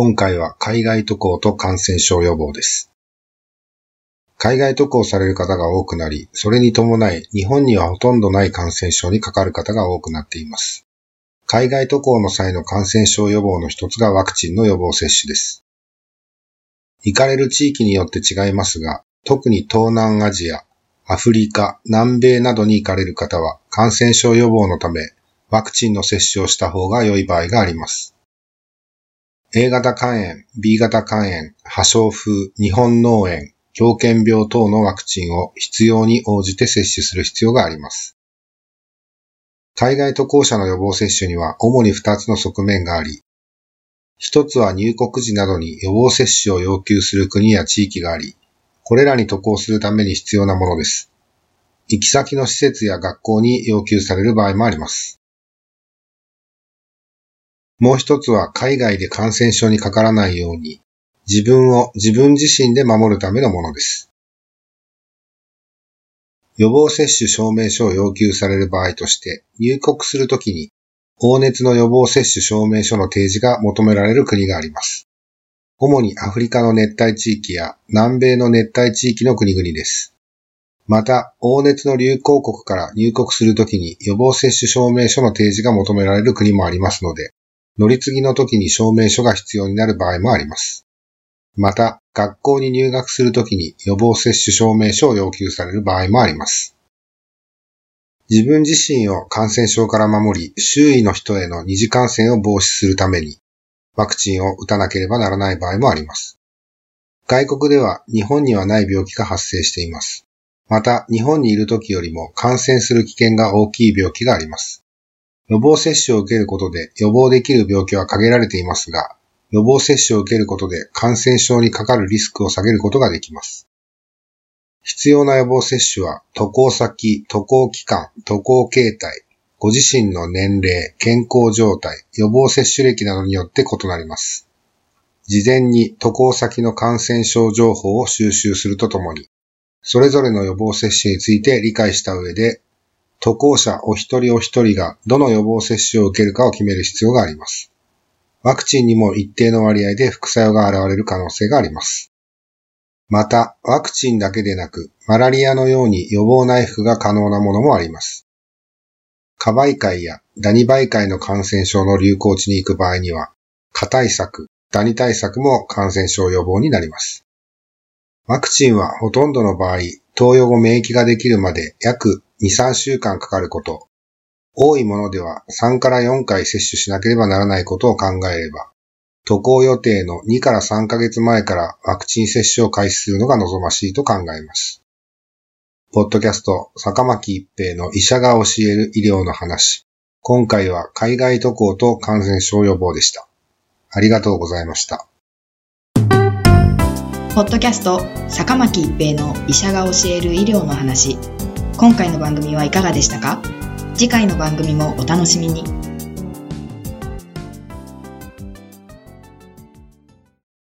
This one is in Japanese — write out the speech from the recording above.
今回は海外渡航と感染症予防です。海外渡航される方が多くなり、それに伴い日本にはほとんどない感染症にかかる方が多くなっています。海外渡航の際の感染症予防の一つがワクチンの予防接種です。行かれる地域によって違いますが、特に東南アジア、アフリカ、南米などに行かれる方は感染症予防のためワクチンの接種をした方が良い場合があります。A 型肝炎、B 型肝炎、破傷風、日本脳炎、狂犬病等のワクチンを必要に応じて接種する必要があります。海外渡航者の予防接種には主に2つの側面があり、一つは入国時などに予防接種を要求する国や地域があり、これらに渡航するために必要なものです。行き先の施設や学校に要求される場合もあります。もう一つは海外で感染症にかからないように、自分を自分自身で守るためのものです。予防接種証明書を要求される場合として、入国するときに、黄熱の予防接種証明書の提示が求められる国があります。主にアフリカの熱帯地域や南米の熱帯地域の国々です。また、黄熱の流行国から入国するときに予防接種証明書の提示が求められる国もありますので、乗り継ぎの時に証明書が必要になる場合もあります。また、学校に入学するときに予防接種証明書を要求される場合もあります。自分自身を感染症から守り、周囲の人への二次感染を防止するために、ワクチンを打たなければならない場合もあります。外国では日本にはない病気が発生しています。また、日本にいる時よりも感染する危険が大きい病気があります。予防接種を受けることで予防できる病気は限られていますが、予防接種を受けることで感染症にかかるリスクを下げることができます。必要な予防接種は渡航先、渡航期間、渡航形態、ご自身の年齢、健康状態、予防接種歴などによって異なります。事前に渡航先の感染症情報を収集するとともに、それぞれの予防接種について理解した上で、渡航者お一人お一人がどの予防接種を受けるかを決める必要があります。ワクチンにも一定の割合で副作用が現れる可能性があります。また、ワクチンだけでなく、マラリアのように予防内服が可能なものもあります。過媒介やダニ媒介の感染症の流行地に行く場合には、蚊対策、ダニ対策も感染症予防になります。ワクチンはほとんどの場合、投与後免疫ができるまで約2、3週間かかること、多いものでは3から4回接種しなければならないことを考えれば、渡航予定の2から3ヶ月前からワクチン接種を開始するのが望ましいと考えます。ポッドキャスト、坂巻一平の医者が教える医療の話。今回は海外渡航と感染症予防でした。ありがとうございました。ポッドキャスト坂巻一平の医者が教える医療の話今回の番組はいかがでしたか？次回の番組もお楽しみに。